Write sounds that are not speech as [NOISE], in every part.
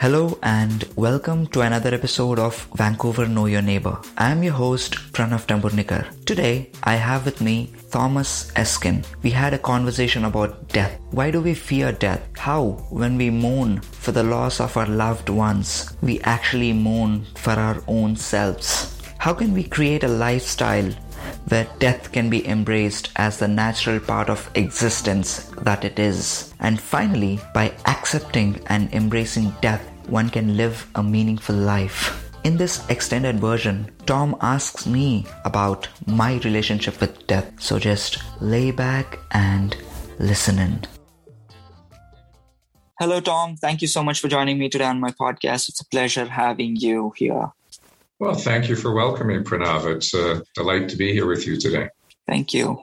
Hello and welcome to another episode of Vancouver Know Your Neighbor. I am your host Pranav Tamburnikar. Today I have with me Thomas Esakin. We had a conversation about death. Why do we fear death? How, when we mourn for the loss of our loved ones, we actually mourn for our own selves? How can we create a lifestyle where death can be embraced as the natural part of existence that it is. And finally, by accepting and embracing death, one can live a meaningful life. In this extended version, Tom asks me about my relationship with death. So just lay back and listen in. Hello, Tom. Thank you so much for joining me today on my podcast. It's a pleasure having you here. Well, thank you for welcoming, Pranav. It's a delight to be here with you today. Thank you.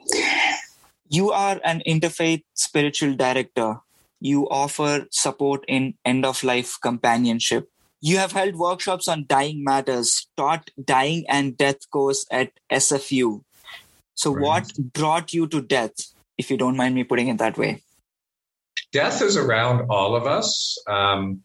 You are an interfaith spiritual director. You offer support in end of life companionship. You have held workshops on dying matters, taught dying and death course at SFU. So, right. what brought you to death, if you don't mind me putting it that way? Death is around all of us. Um,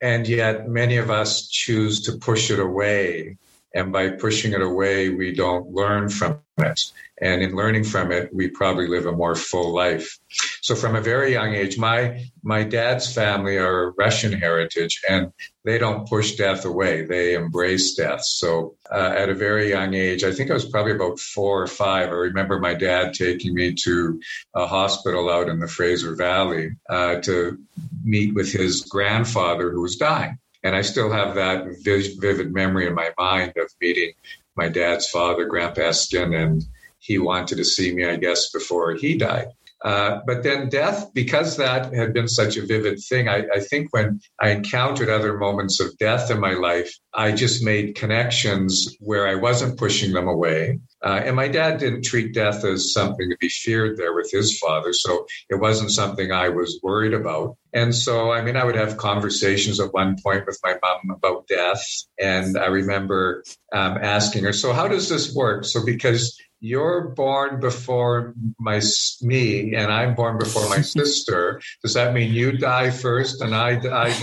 and yet, many of us choose to push it away. And by pushing it away, we don't learn from it. And in learning from it, we probably live a more full life. So from a very young age, my, my dad's family are Russian heritage and they don't push death away. They embrace death. So uh, at a very young age, I think I was probably about four or five. I remember my dad taking me to a hospital out in the Fraser Valley uh, to meet with his grandfather who was dying. And I still have that vivid memory in my mind of meeting my dad's father, Grandpa Skin, and he wanted to see me, I guess, before he died. Uh, but then death, because that had been such a vivid thing, I, I, think when I encountered other moments of death in my life, I just made connections where I wasn't pushing them away. Uh, and my dad didn't treat death as something to be feared there with his father. So it wasn't something I was worried about. And so, I mean, I would have conversations at one point with my mom about death. And I remember um, asking her, So, how does this work? So, because you're born before my me and I'm born before my [LAUGHS] sister. Does that mean you die first and I die?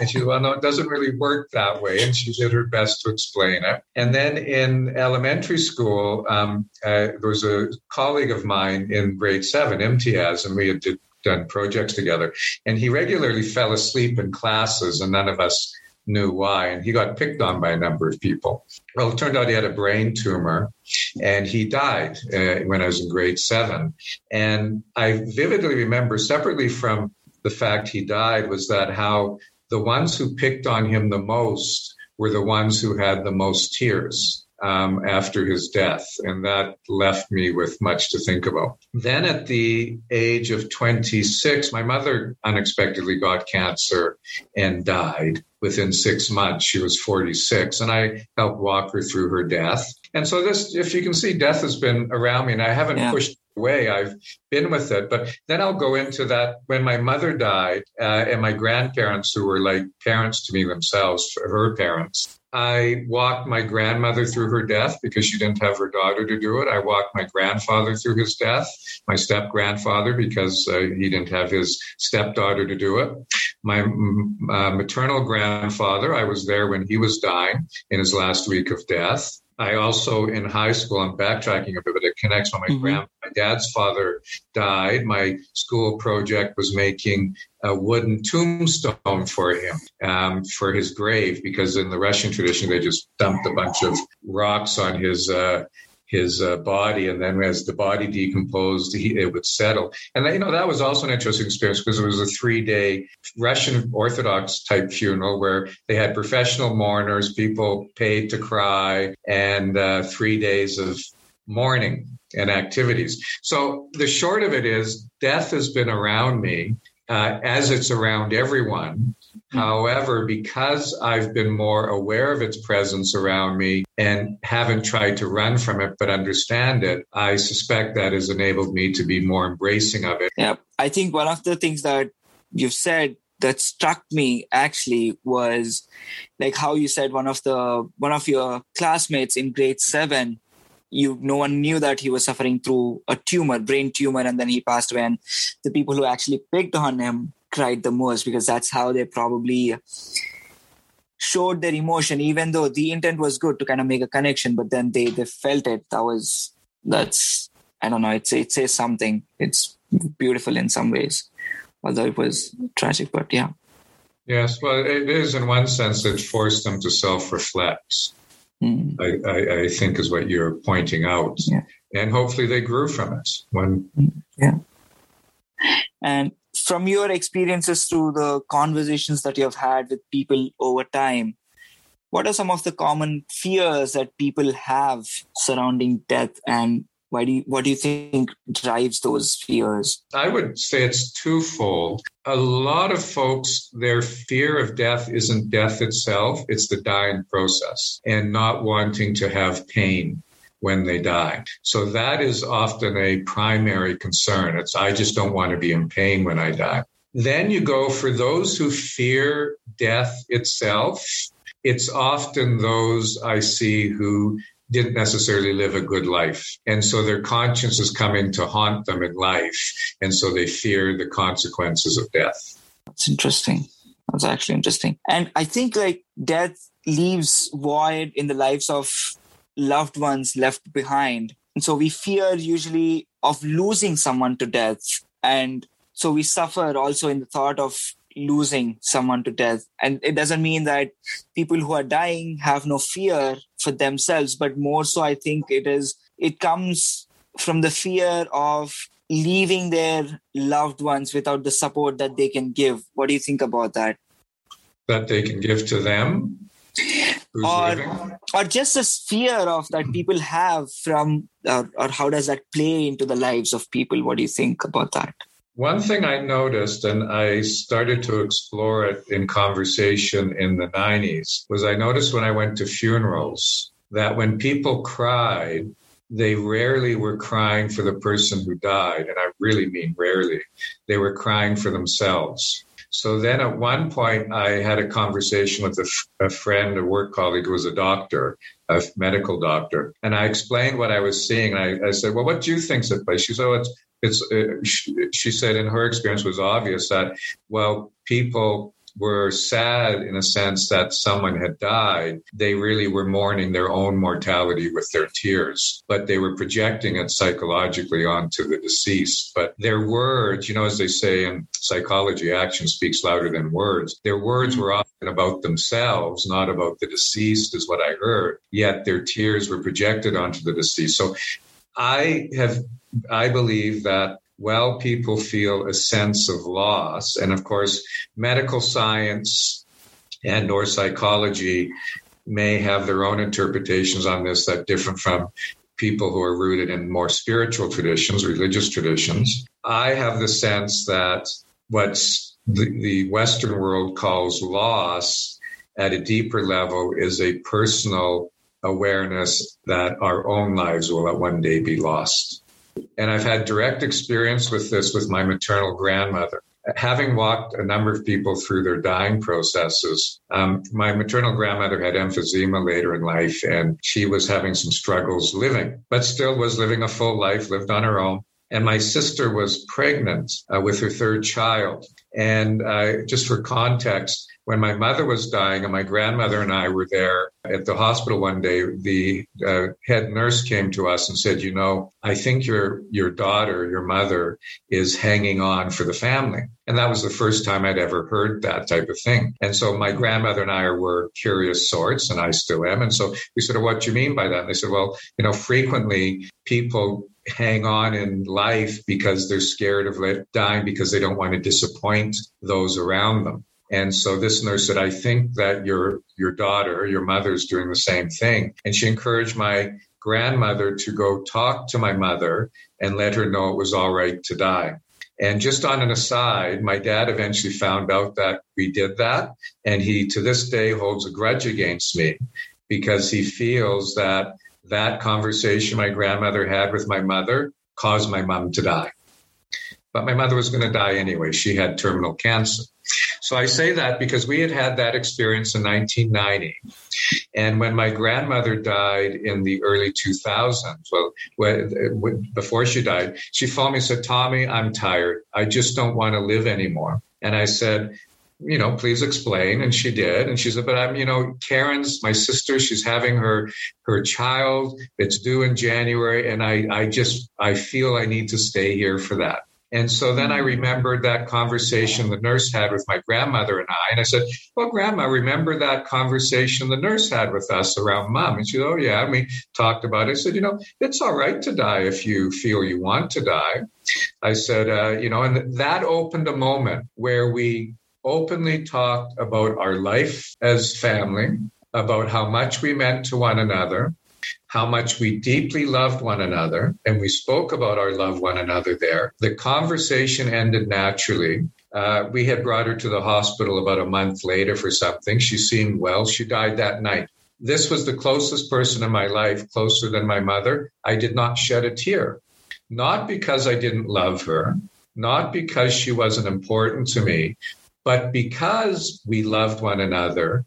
And she, well, no, it doesn't really work that way. And she did her best to explain it. And then in elementary school, um, uh, there was a colleague of mine in grade seven, Imtiaz, and we had did, done projects together. And he regularly fell asleep in classes, and none of us knew why. And he got picked on by a number of people. Well, it turned out he had a brain tumor and he died uh, when I was in grade seven. And I vividly remember, separately from the fact he died, was that how the ones who picked on him the most were the ones who had the most tears um, after his death. And that left me with much to think about. Then at the age of 26, my mother unexpectedly got cancer and died within six months. She was 46 and I helped walk her through her death. And so this, if you can see, death has been around me and I haven't yeah. pushed away. I've been with it. But then I'll go into that when my mother died uh, and my grandparents, who were like parents to me themselves, her parents, I walked my grandmother through her death because she didn't have her daughter to do it. I walked my grandfather through his death, my step grandfather because uh, he didn't have his stepdaughter to do it. My uh, maternal grandfather, I was there when he was dying in his last week of death. I also in high school, I'm backtracking a bit, but it connects when my mm-hmm. grand, my dad's father died. My school project was making a wooden tombstone for him um, for his grave because in the Russian tradition they just dumped a bunch of rocks on his uh, his uh, body, and then as the body decomposed, he, it would settle. And you know that was also an interesting experience because it was a three-day Russian Orthodox type funeral where they had professional mourners, people paid to cry, and uh, three days of mourning and activities. So the short of it is, death has been around me uh, as it's around everyone. Hmm. However, because I've been more aware of its presence around me and haven't tried to run from it, but understand it, I suspect that has enabled me to be more embracing of it. Yeah. I think one of the things that you've said that struck me actually was like how you said one of the one of your classmates in grade seven you no one knew that he was suffering through a tumor brain tumor and then he passed away and the people who actually picked on him cried the most because that's how they probably showed their emotion even though the intent was good to kind of make a connection but then they they felt it. That was that's i don't know it's it says something. It's beautiful in some ways. Although it was tragic but yeah. Yes well it is in one sense it forced them to self-reflect. Mm. I, I, I, think is what you're pointing out. Yeah. and hopefully they grew from it when yeah. And from your experiences through the conversations that you have had with people over time, what are some of the common fears that people have surrounding death and why do you, what do you think drives those fears? I would say it's twofold. A lot of folks, their fear of death isn't death itself, it's the dying process and not wanting to have pain when they die. So that is often a primary concern. It's, I just don't want to be in pain when I die. Then you go for those who fear death itself. It's often those I see who didn't necessarily live a good life. And so their conscience is coming to haunt them in life. And so they fear the consequences of death. That's interesting. That's actually interesting. And I think like death leaves void in the lives of loved ones left behind. And so we fear usually of losing someone to death. And so we suffer also in the thought of losing someone to death. And it doesn't mean that people who are dying have no fear for themselves, but more so, I think it is, it comes from the fear of leaving their loved ones without the support that they can give. What do you think about that? That they can give to them? Or or just this fear of that people have from or, or how does that play into the lives of people what do you think about that one thing I noticed, and I started to explore it in conversation in the 90s, was I noticed when I went to funerals that when people cried, they rarely were crying for the person who died. And I really mean rarely. They were crying for themselves. So then at one point, I had a conversation with a, friend, a work colleague who was a doctor, a medical doctor. And I explained what I was seeing. I, I said, well, what do you think's at play? She said, oh, it's, it's, uh, she, she said in her experience was obvious that, well, people were sad in a sense that someone had died, they really were mourning their own mortality with their tears, but they were projecting it psychologically onto the deceased. But their words, you know, as they say in psychology, action speaks louder than words. Their words were often about themselves, not about the deceased, is what I heard. Yet their tears were projected onto the deceased. So I have, I believe that well people feel a sense of loss. And of course medical science and or psychology may have their own interpretations on this that different from people who are rooted in more spiritual traditions religious traditions. I have the sense that what's the, the western world calls loss at a deeper level is a personal awareness that our own lives will at one day be lost and I've had direct experience with this with my maternal grandmother. Having walked a number of people through their dying processes, um, my maternal grandmother had emphysema later in life and she was having some struggles living, but still was living a full life, lived on her own. And my sister was pregnant uh, with her third child. And uh, just for context, when my mother was dying and my grandmother and I were there at the hospital one day, the uh, head nurse came to us and said, "You know, I think your your daughter, your mother, is hanging on for the family." And that was the first time I'd ever heard that type of thing. And so my grandmother and I were curious sorts, and I still am. And so we said, "What do you mean by that?" And they said, "Well, you know, frequently people hang on in life because they're scared of dying because they don't want to disappoint those around them." And so this nurse said, I think that your, your daughter, your mother's doing the same thing. And she encouraged my grandmother to go talk to my mother and let her know it was all right to die. And just on an aside, my dad eventually found out that we did that. And he to this day holds a grudge against me because he feels that that conversation my grandmother had with my mother caused my mom to die. But my mother was going to die anyway. She had terminal cancer. So I say that because we had had that experience in 1990. And when my grandmother died in the early 2000s, well, before she died, she phoned me and said, Tommy, I'm tired. I just don't want to live anymore. And I said, you know, please explain. And she did. And she said, but I'm, you know, Karen's my sister. She's having her her child. It's due in January, and I I just I feel I need to stay here for that. And so then I remembered that conversation the nurse had with my grandmother and I. And I said, Well, Grandma, remember that conversation the nurse had with us around mom? And she said, Oh, yeah. And we talked about it. I said, You know, it's all right to die if you feel you want to die. I said, uh, You know, and that opened a moment where we openly talked about our life as family, about how much we meant to one another, how much we deeply loved one another, and we spoke about our love one another there. The conversation ended naturally. Uh, we had brought her to the hospital about a month later for something. She seemed well. She died that night. This was the closest person in my life, closer than my mother. I did not shed a tear. Not because I didn't love her, not because she wasn't important to me, but because we loved one another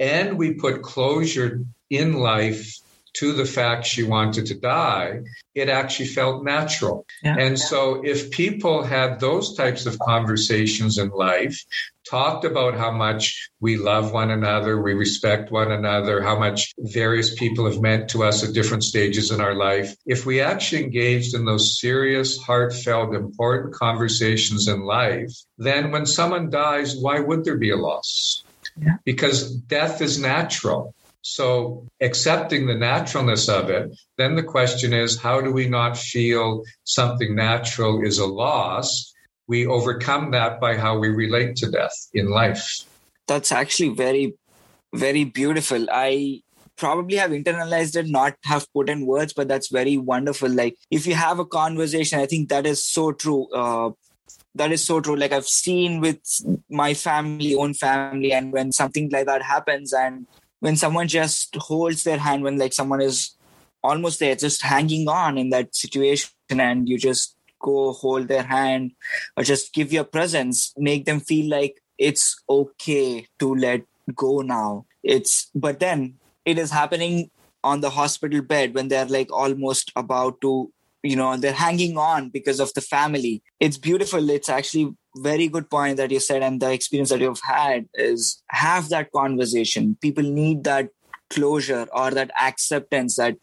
and we put closure in life to the fact she wanted to die, it actually felt natural. Yeah. And so if people had those types of conversations in life, talked about how much we love one another, we respect one another, how much various people have meant to us at different stages in our life. If we actually engaged in those serious, heartfelt, important conversations in life, then when someone dies, why would there be a loss? Yeah. Because death is natural. So accepting the naturalness of it, then the question is, how do we not feel something natural is a loss? We overcome that by how we relate to death in life. That's actually very, very beautiful. I probably have internalized it, not have put in words, but that's very wonderful. Like if you have a conversation, I think that is so true. Uh, that is so true. Like I've seen with my family, own family, and when something like that happens, and when someone just holds their hand when like someone is almost there just hanging on in that situation and you just go hold their hand or just give your presence make them feel like it's okay to let go now. It's but then it is happening on the hospital bed when they're like almost about to you know they're hanging on because of the family. It's beautiful. It's actually very good point that you said and the experience that you've had is have that conversation. People need that closure or that acceptance that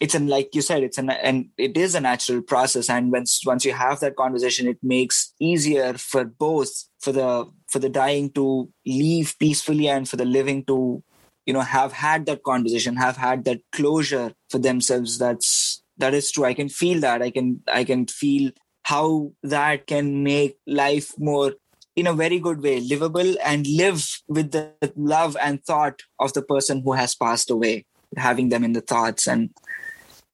it's an like you said it's an and it is a natural process. And once once you have that conversation it makes easier for both for the for the dying to leave peacefully and for the living to you know have had that conversation have had that closure for themselves. That's that is true. I can feel that. I can i can feel how that can make life more in a very good way livable and live with the love and thought of the person who has passed away having them in the thoughts and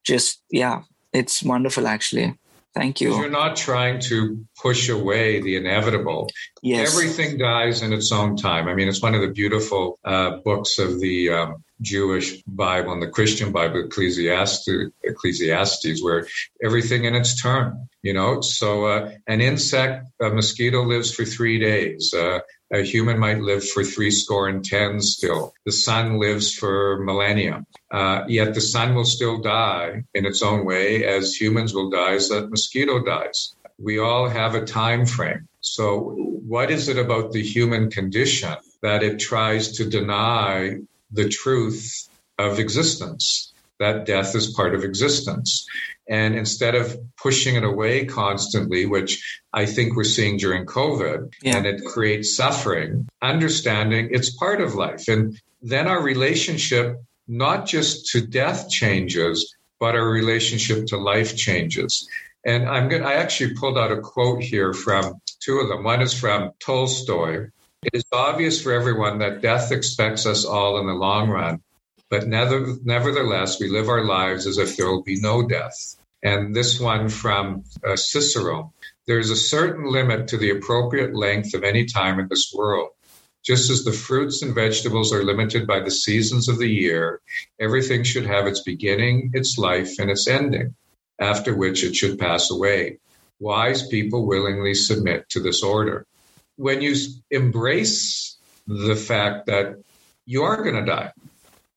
just yeah it's wonderful actually thank you you're not trying to push away the inevitable yes. everything dies in its own time i mean it's one of the beautiful uh, books of the um, Jewish Bible and the Christian Bible, Ecclesiastes, Ecclesiastes, where everything in its turn, you know. So uh, an insect, a mosquito lives for three days. Uh, a human might live for three score and ten still. The sun lives for millennia. Uh, yet the sun will still die in its own way as humans will die as that mosquito dies. We all have a time frame. So what is it about the human condition that it tries to deny the truth of existence, that death is part of existence. And instead of pushing it away constantly, which I think we're seeing during COVID, yeah. and it creates suffering, understanding it's part of life. And then our relationship, not just to death changes, but our relationship to life changes. And I'm going I actually pulled out a quote here from two of them. One is from Tolstoy, it is obvious for everyone that death expects us all in the long run, but nevertheless, we live our lives as if there will be no death. And this one from uh, Cicero there is a certain limit to the appropriate length of any time in this world. Just as the fruits and vegetables are limited by the seasons of the year, everything should have its beginning, its life, and its ending, after which it should pass away. Wise people willingly submit to this order when you embrace the fact that you are going to die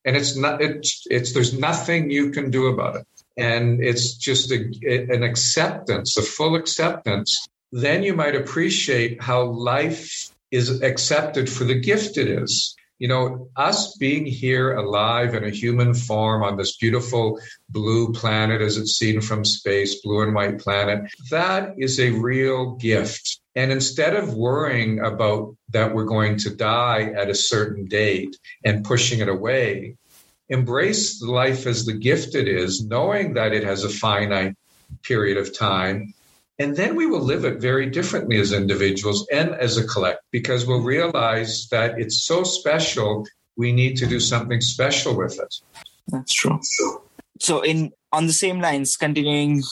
and it's not it's it's there's nothing you can do about it and it's just a, an acceptance a full acceptance then you might appreciate how life is accepted for the gift it is. You know, us being here alive in a human form on this beautiful blue planet as it's seen from space, blue and white planet, that is a real gift. And instead of worrying about that we're going to die at a certain date and pushing it away, embrace life as the gift it is, knowing that it has a finite period of time and then we will live it very differently as individuals and as a collective because we'll realize that it's so special, we need to do something special with it. That's true. So, in on the same lines, continuing,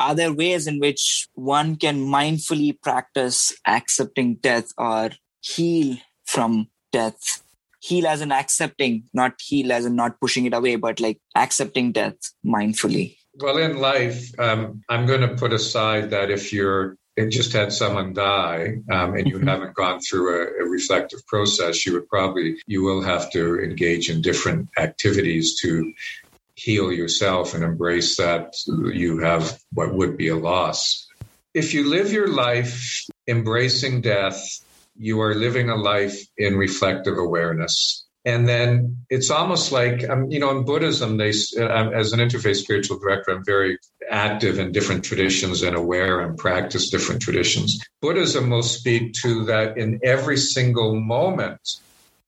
are there ways in which one can mindfully practice accepting death or heal from death? Heal as in accepting, not heal as in not pushing it away, but like accepting death mindfully. Well, in life, um, I'm going to put aside that if you're it just had someone die um, and you mm-hmm. haven't gone through a, a, reflective process, you would probably you will have to engage in different activities to heal yourself and embrace that you have what would be a loss. If you live your life embracing death, you are living a life in reflective awareness. And then it's almost like, um, you know, in Buddhism, they, uh, as an interfaith spiritual director, I'm very active in different traditions and aware and practice different traditions. Buddhism will speak to that in every single moment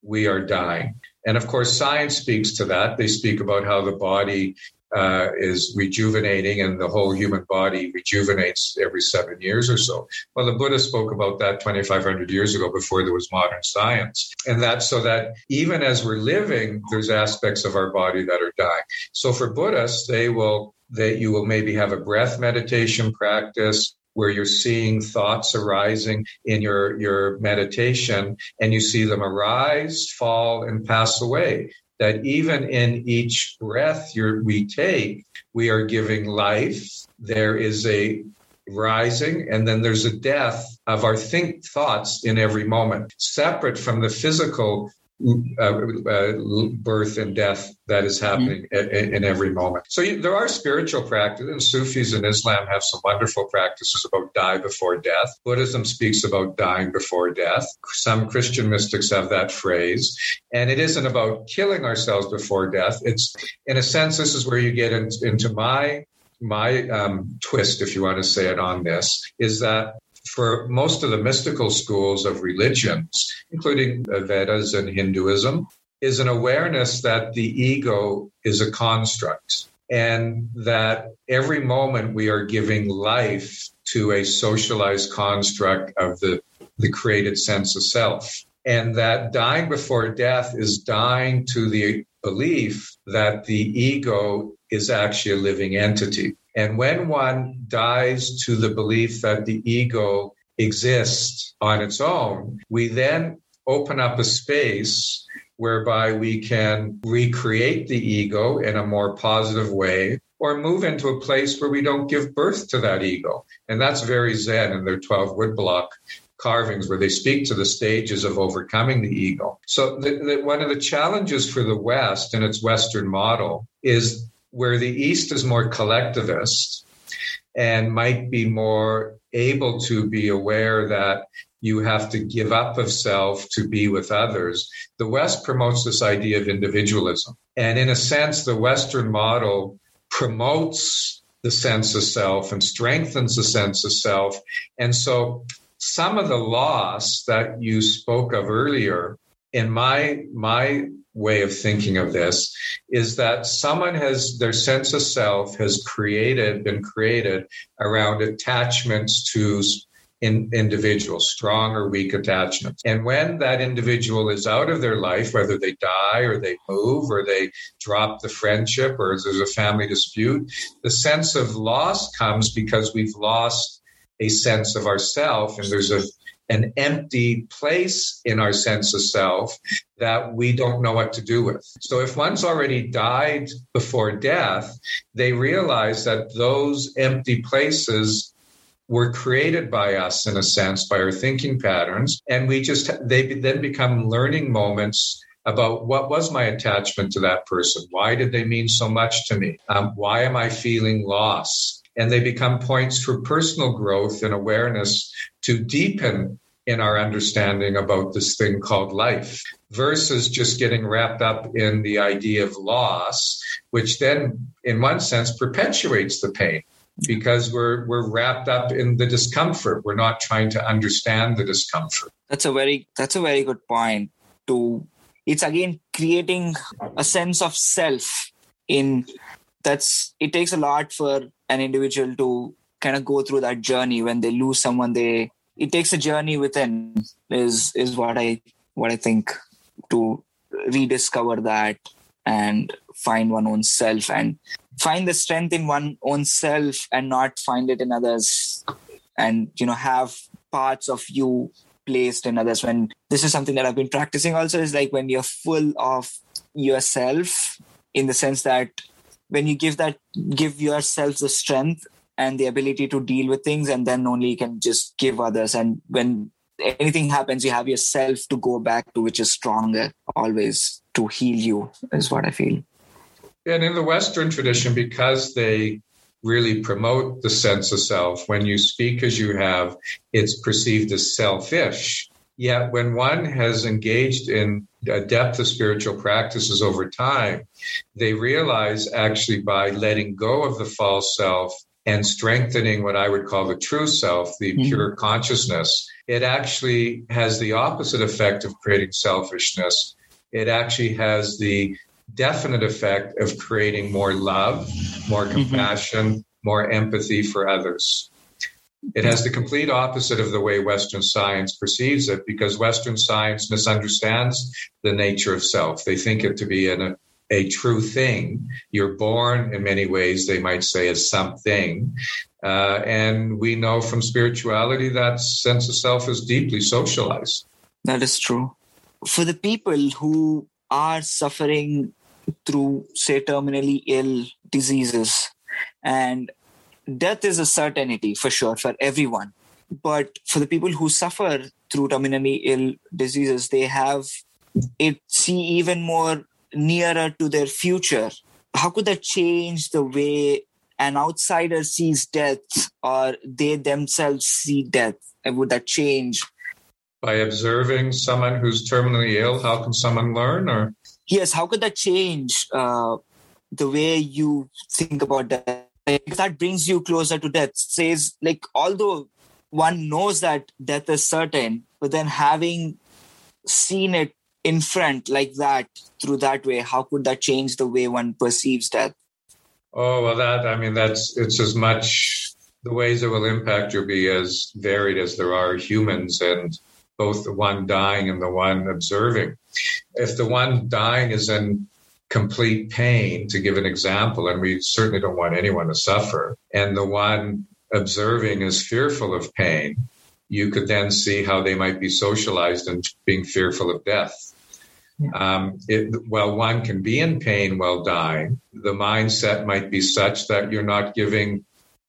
we are dying. And of course, science speaks to that. They speak about how the body uh, is rejuvenating and the whole human body rejuvenates every seven years or so. Well, the Buddha spoke about that 2,500 years ago before there was modern science. And that's so that even as we're living, there's aspects of our body that are dying. So for Buddhists, they will, that you will maybe have a breath meditation practice where you're seeing thoughts arising in your, your meditation and you see them arise, fall, and pass away that even in each breath we take, we are giving life. There is a rising and then there's a death of our think thoughts in every moment, separate from the physical uh, uh, birth and death that is happening mm-hmm. in, in, every moment. So you, there are spiritual practices, and Sufis in Islam have some wonderful practices about die before death. Buddhism speaks about dying before death. Some Christian mystics have that phrase, and it isn't about killing ourselves before death. It's, in a sense, this is where you get in, into my my um, twist, if you want to say it on this, is that for most of the mystical schools of religions, including Vedas and Hinduism, is an awareness that the ego is a construct and that every moment we are giving life to a socialized construct of the, the created sense of self. And that dying before death is dying to the belief that the ego is actually a living entity. And when one dies to the belief that the ego exists on its own, we then open up a space whereby we can recreate the ego in a more positive way or move into a place where we don't give birth to that ego. And that's very Zen in their 12 woodblock carvings where they speak to the stages of overcoming the ego. So the, the, one of the challenges for the West and its Western model is where the East is more collectivist and might be more able to be aware that you have to give up of self to be with others. The West promotes this idea of individualism. And in a sense, the Western model promotes the sense of self and strengthens the sense of self. And so some of the loss that you spoke of earlier in my my way of thinking of this is that someone has their sense of self has created been created around attachments to in, individuals strong or weak attachments. And when that individual is out of their life whether they die or they move or they drop the friendship or there's a family dispute the sense of loss comes because we've lost a sense of ourself and there's a an empty place in our sense of self that we don't know what to do with. So if one's already died before death, they realize that those empty places were created by us in a sense by our thinking patterns. And we just they then become learning moments about what was my attachment to that person? Why did they mean so much to me? Um, why am i feeling loss and they become points for personal growth and awareness to deepen in our understanding about this thing called life versus just getting wrapped up in the idea of loss, which then, in one sense, perpetuates the pain because we're we're wrapped up in the discomfort. We're not trying to understand the discomfort. That's a very that's a very good point. To it's again creating a sense of self in that's it takes a lot for an individual to kind of go through that journey. When they lose someone they it takes a journey within is is what i what i think to rediscover that and find one own self and find the strength in one own self and not find it in others. And you know have parts of you placed in others. When this is something that i've been practicing also is like when you're full of yourself in the sense that when you give that give yourself the strength and the ability to deal with things and then only you can just give others. And when anything happens you have yourself to go back to which is stronger always to heal you is what i feel. And in the western tradition because they really promote the sense of self when you speak as you have it's perceived as selfish yet when one has engaged in a depth of spiritual practices over time they realize actually by letting go of the false self and strengthening what I would call the true self, the mm-hmm. pure consciousness, it actually has the opposite effect of creating selfishness. It actually has the definite effect of creating more love, more mm-hmm. compassion, mm-hmm. more empathy for others. It has the complete opposite of the way Western science perceives it because Western science misunderstands the nature of self. They think it to be an a true thing. You're born, in many ways, they might say, as something. Uh, and we know from spirituality that sense of self is deeply socialized. That is true. For the people who are suffering through, say, terminally ill diseases, and death is a certainty for sure for everyone. But for the people who suffer through terminally ill diseases, they have it see even more nearer to their future. How could that change the way an outsider sees death or they themselves see death? And would that change? By observing someone who's terminally ill, how can someone learn? Or yes, how could that change uh, the way you think about death? Like, that brings you closer to death. Says like although one knows that death is certain, but then having seen it in front like that through that way how could that change the way one perceives death oh well that i mean that's it's as much the ways it will impact you be as varied as there are humans and both the one dying and the one observing if the one dying is in complete pain to give an example and we certainly don't want anyone to suffer. And the one observing is fearful of pain. You could then see how they might be socialized and being fearful of death. Um, it, while one can be in pain while dying, the mindset might be such that you're not giving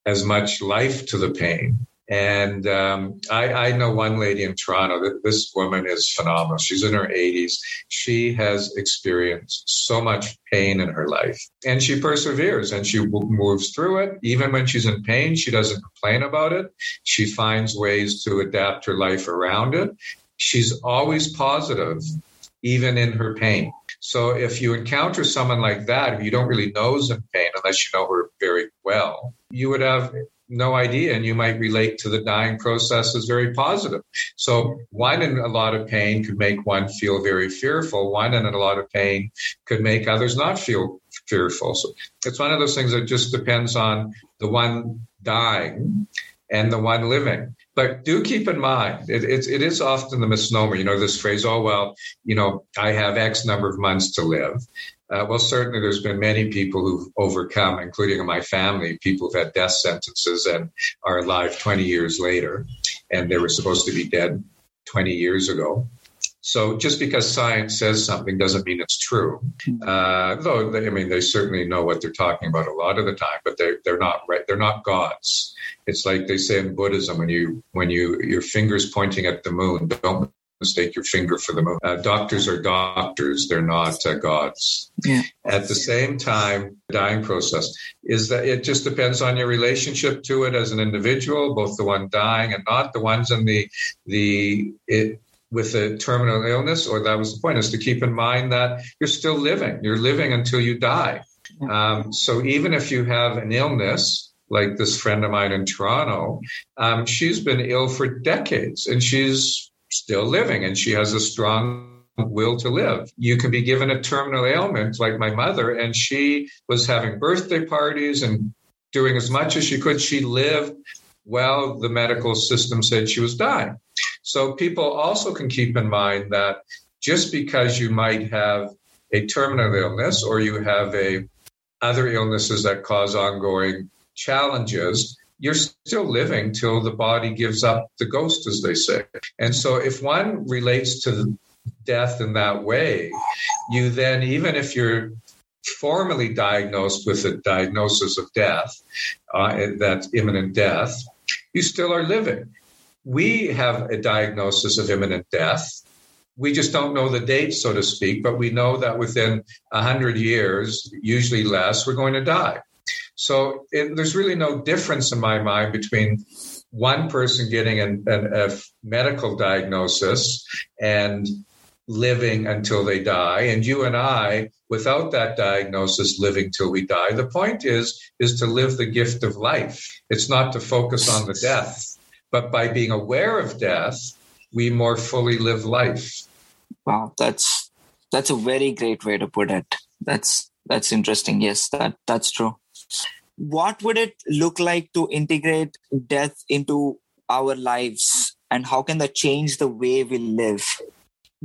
as much life to the pain. And um, I, I, know one lady in Toronto. This woman is phenomenal. She's in her 80s. She has experienced so much pain in her life, and she perseveres and she moves through it. Even when she's in pain, she doesn't complain about it. She finds ways to adapt her life around it. She's always positive even in her pain. So if you encounter someone like that, who you don't really know is in pain, unless you know her very well, you would have no idea and you might relate to the dying process as very positive. So one in a lot of pain could make one feel very fearful. One in a lot of pain could make others not feel fearful. So it's one of those things that just depends on the one dying and the one living. But do keep in mind, it, it, it is often the misnomer, you know, this phrase, oh, well, you know, I have X number of months to live. Uh, well, certainly there's been many people who've overcome, including in my family, people who've had death sentences and are alive 20 years later, and they were supposed to be dead 20 years ago. So just because science says something doesn't mean it's true. Uh, though they, I mean, they certainly know what they're talking about a lot of the time, but they're they're not right. They're not gods. It's like they say in Buddhism when you when you your fingers pointing at the moon, don't mistake your finger for the moon. Uh, doctors are doctors; they're not uh, gods. Yeah. At the same time, the dying process is that it just depends on your relationship to it as an individual, both the one dying and not the ones in the the it, with a terminal illness, or that was the point, is to keep in mind that you're still living. You're living until you die. Um, so even if you have an illness, like this friend of mine in Toronto, um, she's been ill for decades and she's still living and she has a strong will to live. You can be given a terminal ailment like my mother, and she was having birthday parties and doing as much as she could. She lived well, the medical system said she was dying. So people also can keep in mind that just because you might have a terminal illness or you have a other illnesses that cause ongoing challenges, you're still living till the body gives up the ghost, as they say. And so if one relates to death in that way, you then, even if you're formally diagnosed with a diagnosis of death, uh, that's imminent death, you still are living. We have a diagnosis of imminent death. We just don't know the date, so to speak, but we know that within 100 years, usually less, we're going to die. So it, there's really no difference in my mind between one person getting an, an, a medical diagnosis and living until they die. And you and i without that diagnosis living till we die. The point is is to live the gift of life. It's not to focus on the death. But by being aware of death we more fully live life. Wow that's that's a very great way to put it. That's that's interesting. Yes that that's true what would it look like to integrate death into our lives and how can that change the way we live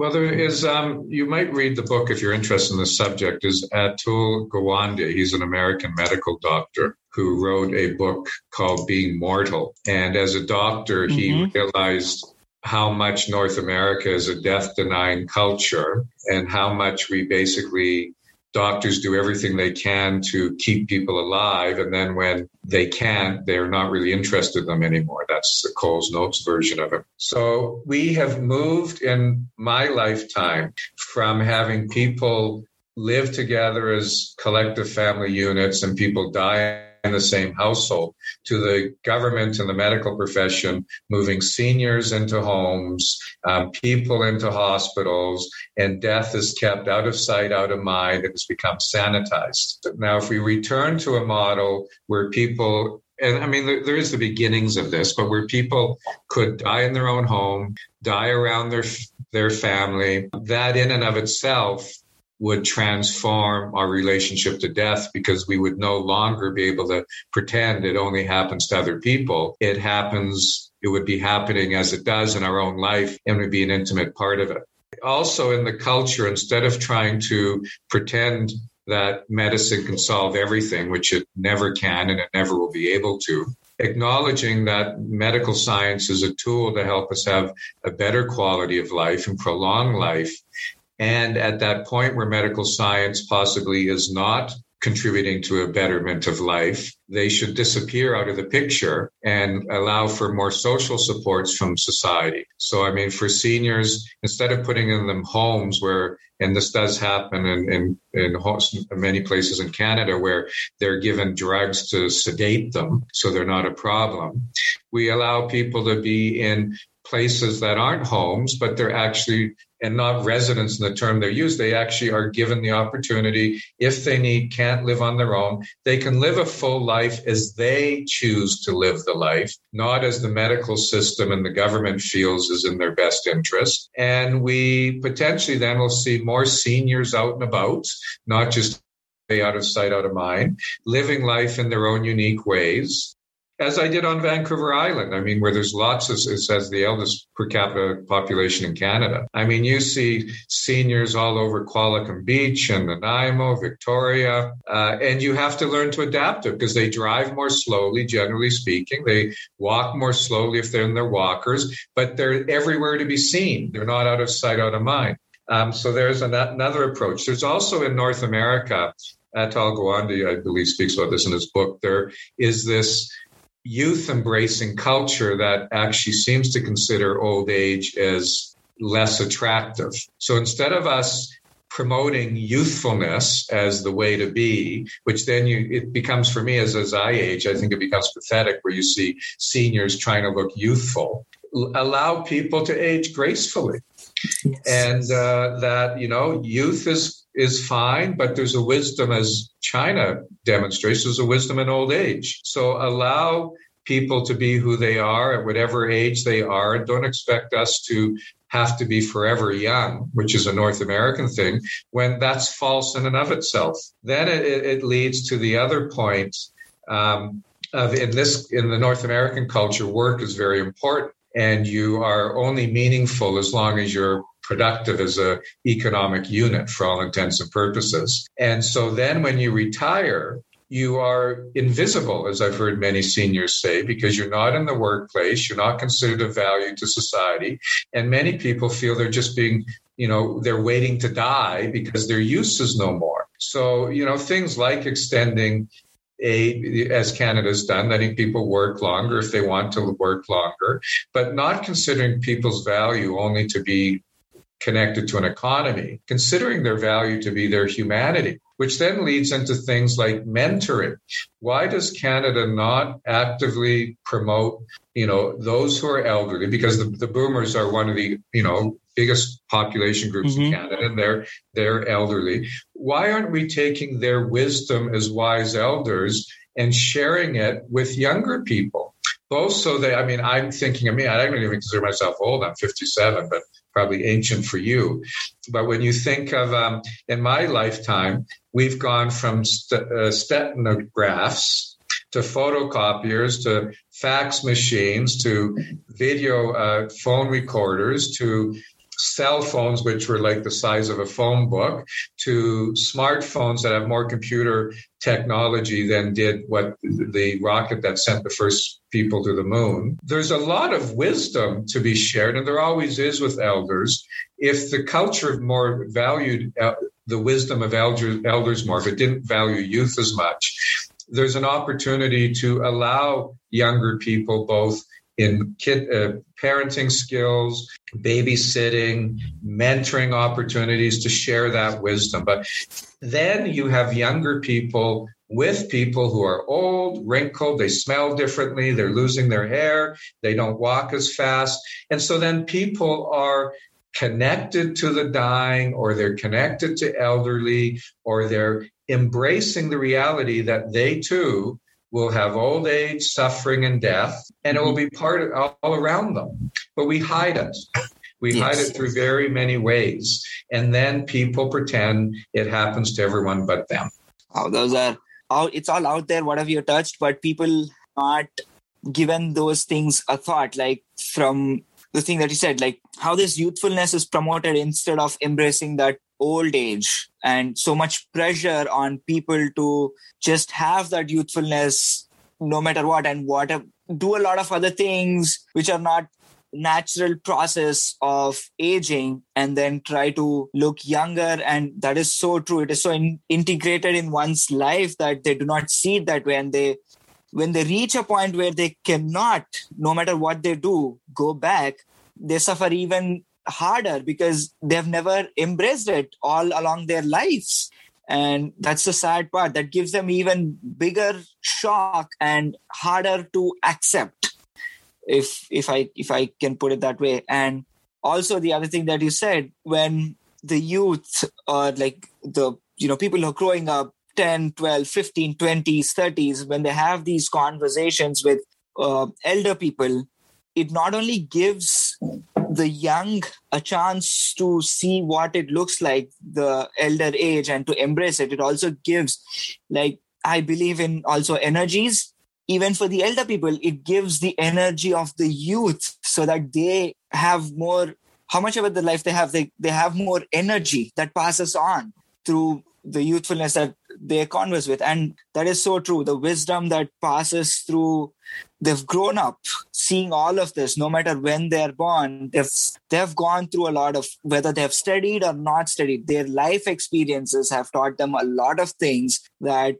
well, there is. Um, you might read the book if you're interested in the subject. Is Atul Gawande? He's an American medical doctor who wrote a book called Being Mortal. And as a doctor, mm-hmm. he realized how much North America is a death denying culture and how much we basically doctors do everything they can to keep people alive. And then when they can't, they're not really interested in them anymore. That's the Coles Notes version of it. So we have moved in my lifetime from having people live together as collective family units and people die in the same household to the government and the medical profession moving seniors into homes, um, people into hospitals, and death is kept out of sight, out of mind. It has become sanitized. Now, if we return to a model where people and I mean, there, there is the beginnings of this, but where people could die in their own home, die around their their family, that in and of itself would transform our relationship to death because we would no longer be able to pretend it only happens to other people. It happens, it would be happening as it does in our own life and would be an intimate part of it. Also, in the culture, instead of trying to pretend that medicine can solve everything, which it never can and it never will be able to, acknowledging that medical science is a tool to help us have a better quality of life and prolong life and at that point where medical science possibly is not contributing to a betterment of life, they should disappear out of the picture and allow for more social supports from society. So, I mean, for seniors, instead of putting in them homes where, and this does happen in, in, in many places in Canada where they're given drugs to sedate them so they're not a problem, we allow people to be in places that aren't homes, but they're actually and not residents in the term they're used. They actually are given the opportunity, if they need, can't live on their own, they can live a full life as they choose to live the life, not as the medical system and the government feels is in their best interest. And we potentially then will see more seniors out and about, not just out of sight, out of mind, living life in their own unique ways as I did on Vancouver Island. I mean, where there's lots of, it says the eldest per capita population in Canada. I mean, you see seniors all over Qualicum Beach and Nanaimo, Victoria, uh, and you have to learn to adapt it because they drive more slowly, generally speaking. They walk more slowly if they're in their walkers, but they're everywhere to be seen. They're not out of sight, out of mind. Um, so there's an, another approach. There's also in North America, Atul Gawande, I believe, speaks about this in his book. There is this youth embracing culture that actually seems to consider old age as less attractive. So instead of us promoting youthfulness as the way to be, which then you it becomes for me as as I age, I think it becomes pathetic where you see seniors trying to look youthful. Allow people to age gracefully, yes. and uh, that you know youth is is fine, but there's a wisdom as China demonstrates. There's a wisdom in old age. So allow people to be who they are at whatever age they are. Don't expect us to have to be forever young, which is a North American thing, when that's false in and of itself. Then it, it leads to the other point um, of in this in the North American culture, work is very important, and you are only meaningful as long as you're productive as a economic unit for all intents and purposes. And so then when you retire, you are invisible, as I've heard many seniors say, because you're not in the workplace, you're not considered of value to society. And many people feel they're just being, you know, they're waiting to die because their use is no more. So, you know, things like extending aid, as Canada's done, letting people work longer if they want to work longer, but not considering people's value only to be connected to an economy, considering their value to be their humanity which then leads into things like mentoring. Why does Canada not actively promote, you know, those who are elderly? Because the, the boomers are one of the, you know, biggest population groups mm-hmm. in Canada, and they're they're elderly. Why aren't we taking their wisdom as wise elders and sharing it with younger people? Both so that I mean, I'm thinking of me. I don't even consider myself old. I'm 57, but probably ancient for you. But when you think of, um, in my lifetime, we've gone from st- uh, stenographs to photocopiers to fax machines to video uh, phone recorders to cell phones, which were like the size of a phone book, to smartphones that have more computer technology than did what the rocket that sent the first people to the moon. There's a lot of wisdom to be shared, and there always is with elders. If the culture more valued uh, the wisdom of elders, elders more, if it didn't value youth as much, there's an opportunity to allow younger people both in kid, uh, parenting skills, babysitting, mentoring opportunities to share that wisdom. But then you have younger people with people who are old, wrinkled, they smell differently, they're losing their hair, they don't walk as fast. And so then people are connected to the dying or they're connected to elderly or they're embracing the reality that they too will have old age, suffering, and death, and it will mm-hmm. be part of all around them. But we hide it. We yes. hide it through very many ways. And then people pretend it happens to everyone but them. Oh, those are all, it's all out there, whatever you touched, but people aren't given those things a thought, like from the thing that you said, like how this youthfulness is promoted instead of embracing that old age and so much pressure on people to just have that youthfulness no matter what and what do a lot of other things which are not natural process of aging and then try to look younger and that is so true. It is so in, integrated in one's life that they do not see it that way and they when they reach a point where they cannot no matter what they do go back they suffer even harder because they've never embraced it all along their lives. And that's the sad part. That gives them even bigger shock and harder to accept if if i if i can put it that way. And also the other thing that you said when the youth or like the you know people who are growing up 10 12 15 20s 30s when they have these conversations with uh, elder people it not only gives the young a chance to see what it looks like the elder age and to embrace it. It also gives like i believe in also energies. Even for the elder people it gives the energy of the youth so that they have more how much of the life they have they, they have more energy that passes on through the youthfulness that they converse with. And that is so true. The wisdom that passes through they've grown up seeing all of this no matter when they're born. They've they've gone through a lot of whether they've studied or not studied their life experiences have taught them a lot of things that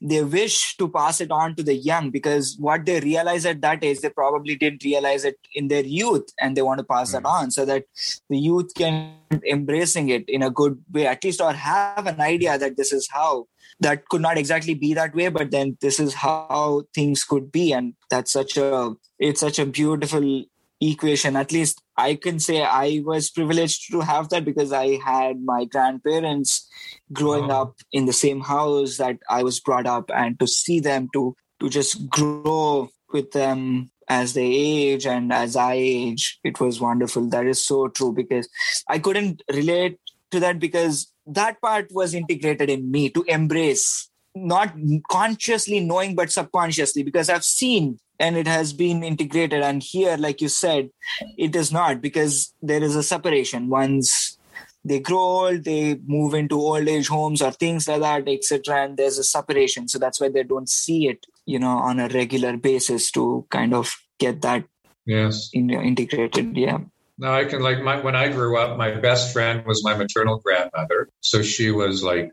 they wish to pass it on to the young because what they realize at that age they probably didn't realize it in their youth and they want to pass mm-hmm. that on so that the youth can embracing it in a good way at least or have an idea that this is how that could not exactly be that way but then this is how things could be and that's such a it's such a beautiful equation at least i can say i was privileged to have that because i had my grandparents growing oh. up in the same house that i was brought up and to see them to to just grow with them as they age and as i age it was wonderful. That is so true because i couldn't relate to that because that part was integrated in me to embrace not consciously knowing but subconsciously because i've seen and it has been integrated. And here like you said it is not because there is a separation. Once they grow old they move into old age homes or things like that etc and there's a separation. So that's why they don't see it you know on a regular basis to kind of get that yes. in, integrated yeah. Now I can like my when I grew up, my best friend was my maternal grandmother. So she was like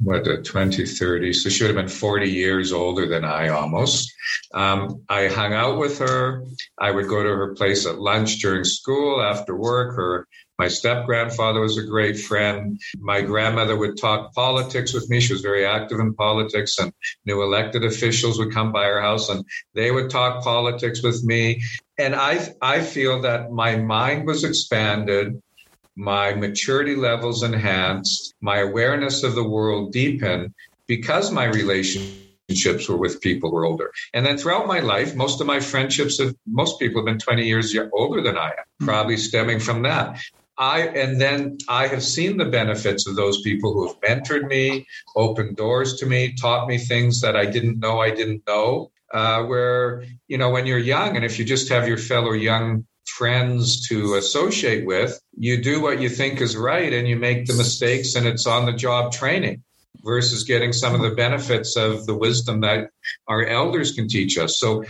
what a 20 30 so she would have been 40 years older than i almost. Um, i hung out with her. I would go to her place at lunch during school after work. Her my step grandfather was a great friend. My grandmother would talk politics with me. She was very active in politics and new elected officials would come by her house and they would talk politics with me. And i i feel that my mind was expanded my maturity levels enhanced, my awareness of the world deepened because my relationships were with people who were older. And then throughout my life, most of my friendships have, most people have been 20 years older than I am, hmm. probably stemming from that. I, and then I have seen the benefits of those people who have mentored me, opened doors to me, taught me things that I didn't know I didn't know. Uh, where, you know, when you're young and if you just have your fellow young friends to associate with, you do what you think is right and you make the mistakes and it's on the job training versus getting some of the benefits of the wisdom that our elders can teach us. So,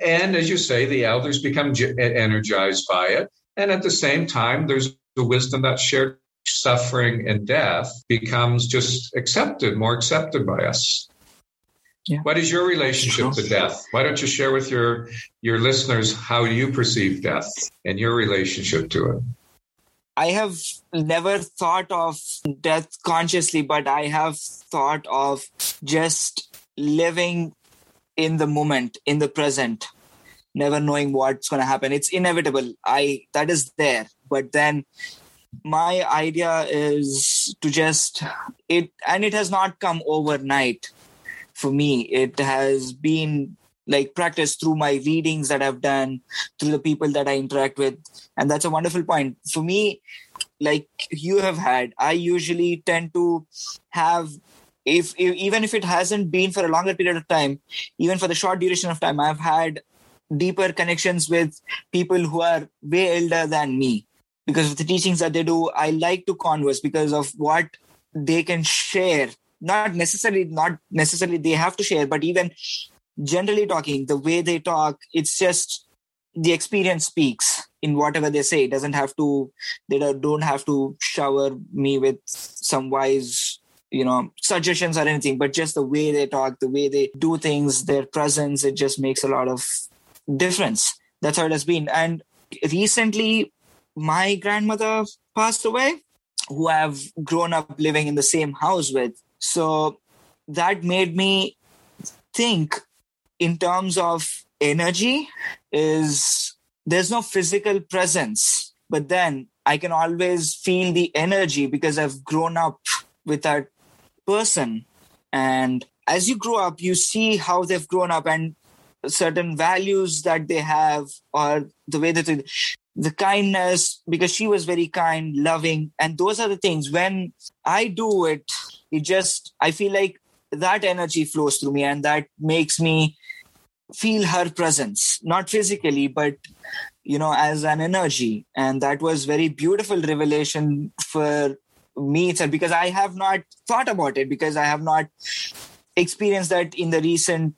and as you say, the elders become energized by it. And at the same time, there's the wisdom that shared suffering and death becomes just accepted, more accepted by us. Yeah. What is your relationship to death? Why don't you share with your your listeners how you perceive death and your relationship to it? I have never thought of death consciously, but I have thought of just living in the moment, in the present, never knowing what's going to happen. It's inevitable. I that is there, but then my idea is to just it, and it has not come overnight for me. It has been like practice through my readings that I've done, through the people that I interact with. And that's a wonderful point. For me, like you have had, I usually tend to have if, if, even if it hasn't been for a longer period of time, even for the short duration of time, I've had deeper connections with people who are way elder than me because of the teachings that they do. I like to converse because of what they can share not necessarily not necessarily they have to share but even generally talking the way they talk it's just the experience speaks in whatever they say. It doesn't have to they don't have to shower me with some wise you know suggestions or anything but just the way they talk the way they do things their presence it just makes a lot of difference. That's how it has been. And recently my grandmother passed away who i've grown up living in the same house with so that made me think in terms of energy is there's no physical presence but then i can always feel the energy because i've grown up with that person. And as you grow up you see how they've grown up and certain values that they have or the way that they, the kindness because she was very kind loving. And those are the things. When i do it it just i feel like that energy flows through me and that makes me feel her presence not physically but you know as an energy. And that was very beautiful revelation for me itself because i have not thought about it because i have not experienced that in the recent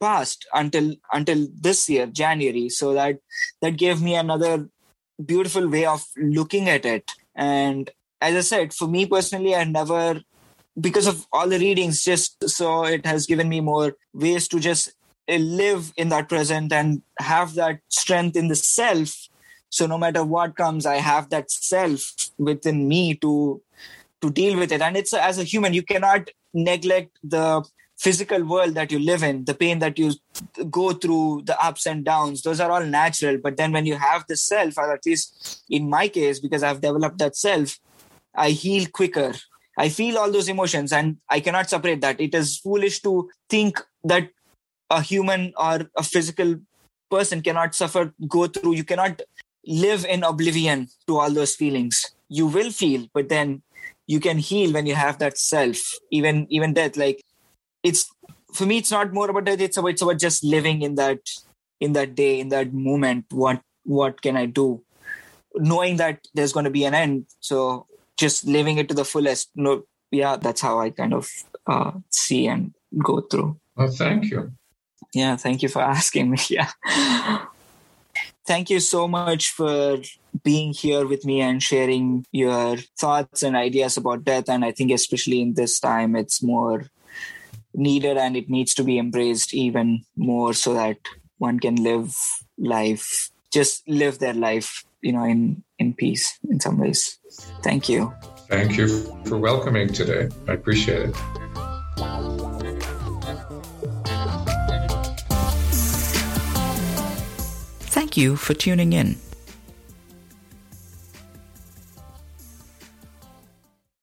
past until until this year january. So that that gave me another beautiful way of looking at it. And as i said for me personally i never because of all the readings, just so it has given me more ways to just uh, live in that present and have that strength in the self. So no matter what comes, I have that self within me to to deal with it. And it's as a human, you cannot neglect the physical world that you live in, the pain that you go through, the ups and downs, those are all natural. But then when you have the self, or at least in my case, because I've developed that self, I heal quicker. I feel all those emotions and I cannot separate that. It is foolish to think that a human or a physical person cannot suffer, go through. You cannot live in oblivion to all those feelings. You will feel, but then you can heal when you have that self. Even even death, like it's for me it's not more about death, it's about it's about just living in that in that day in that moment what what can i do knowing that there's going to be an end so just living it to the fullest. No yeah that's how i kind of uh, see and go through. Well thank you. Yeah thank you for [LAUGHS] asking me. Yeah. Thank you so much for being here with me and sharing your thoughts and ideas about death. And i think especially in this time it's more needed and it needs to be embraced even more so that one can live life just live their life you know in in peace in some ways. Thank you. Thank you for welcoming today. I appreciate it. Thank you for tuning in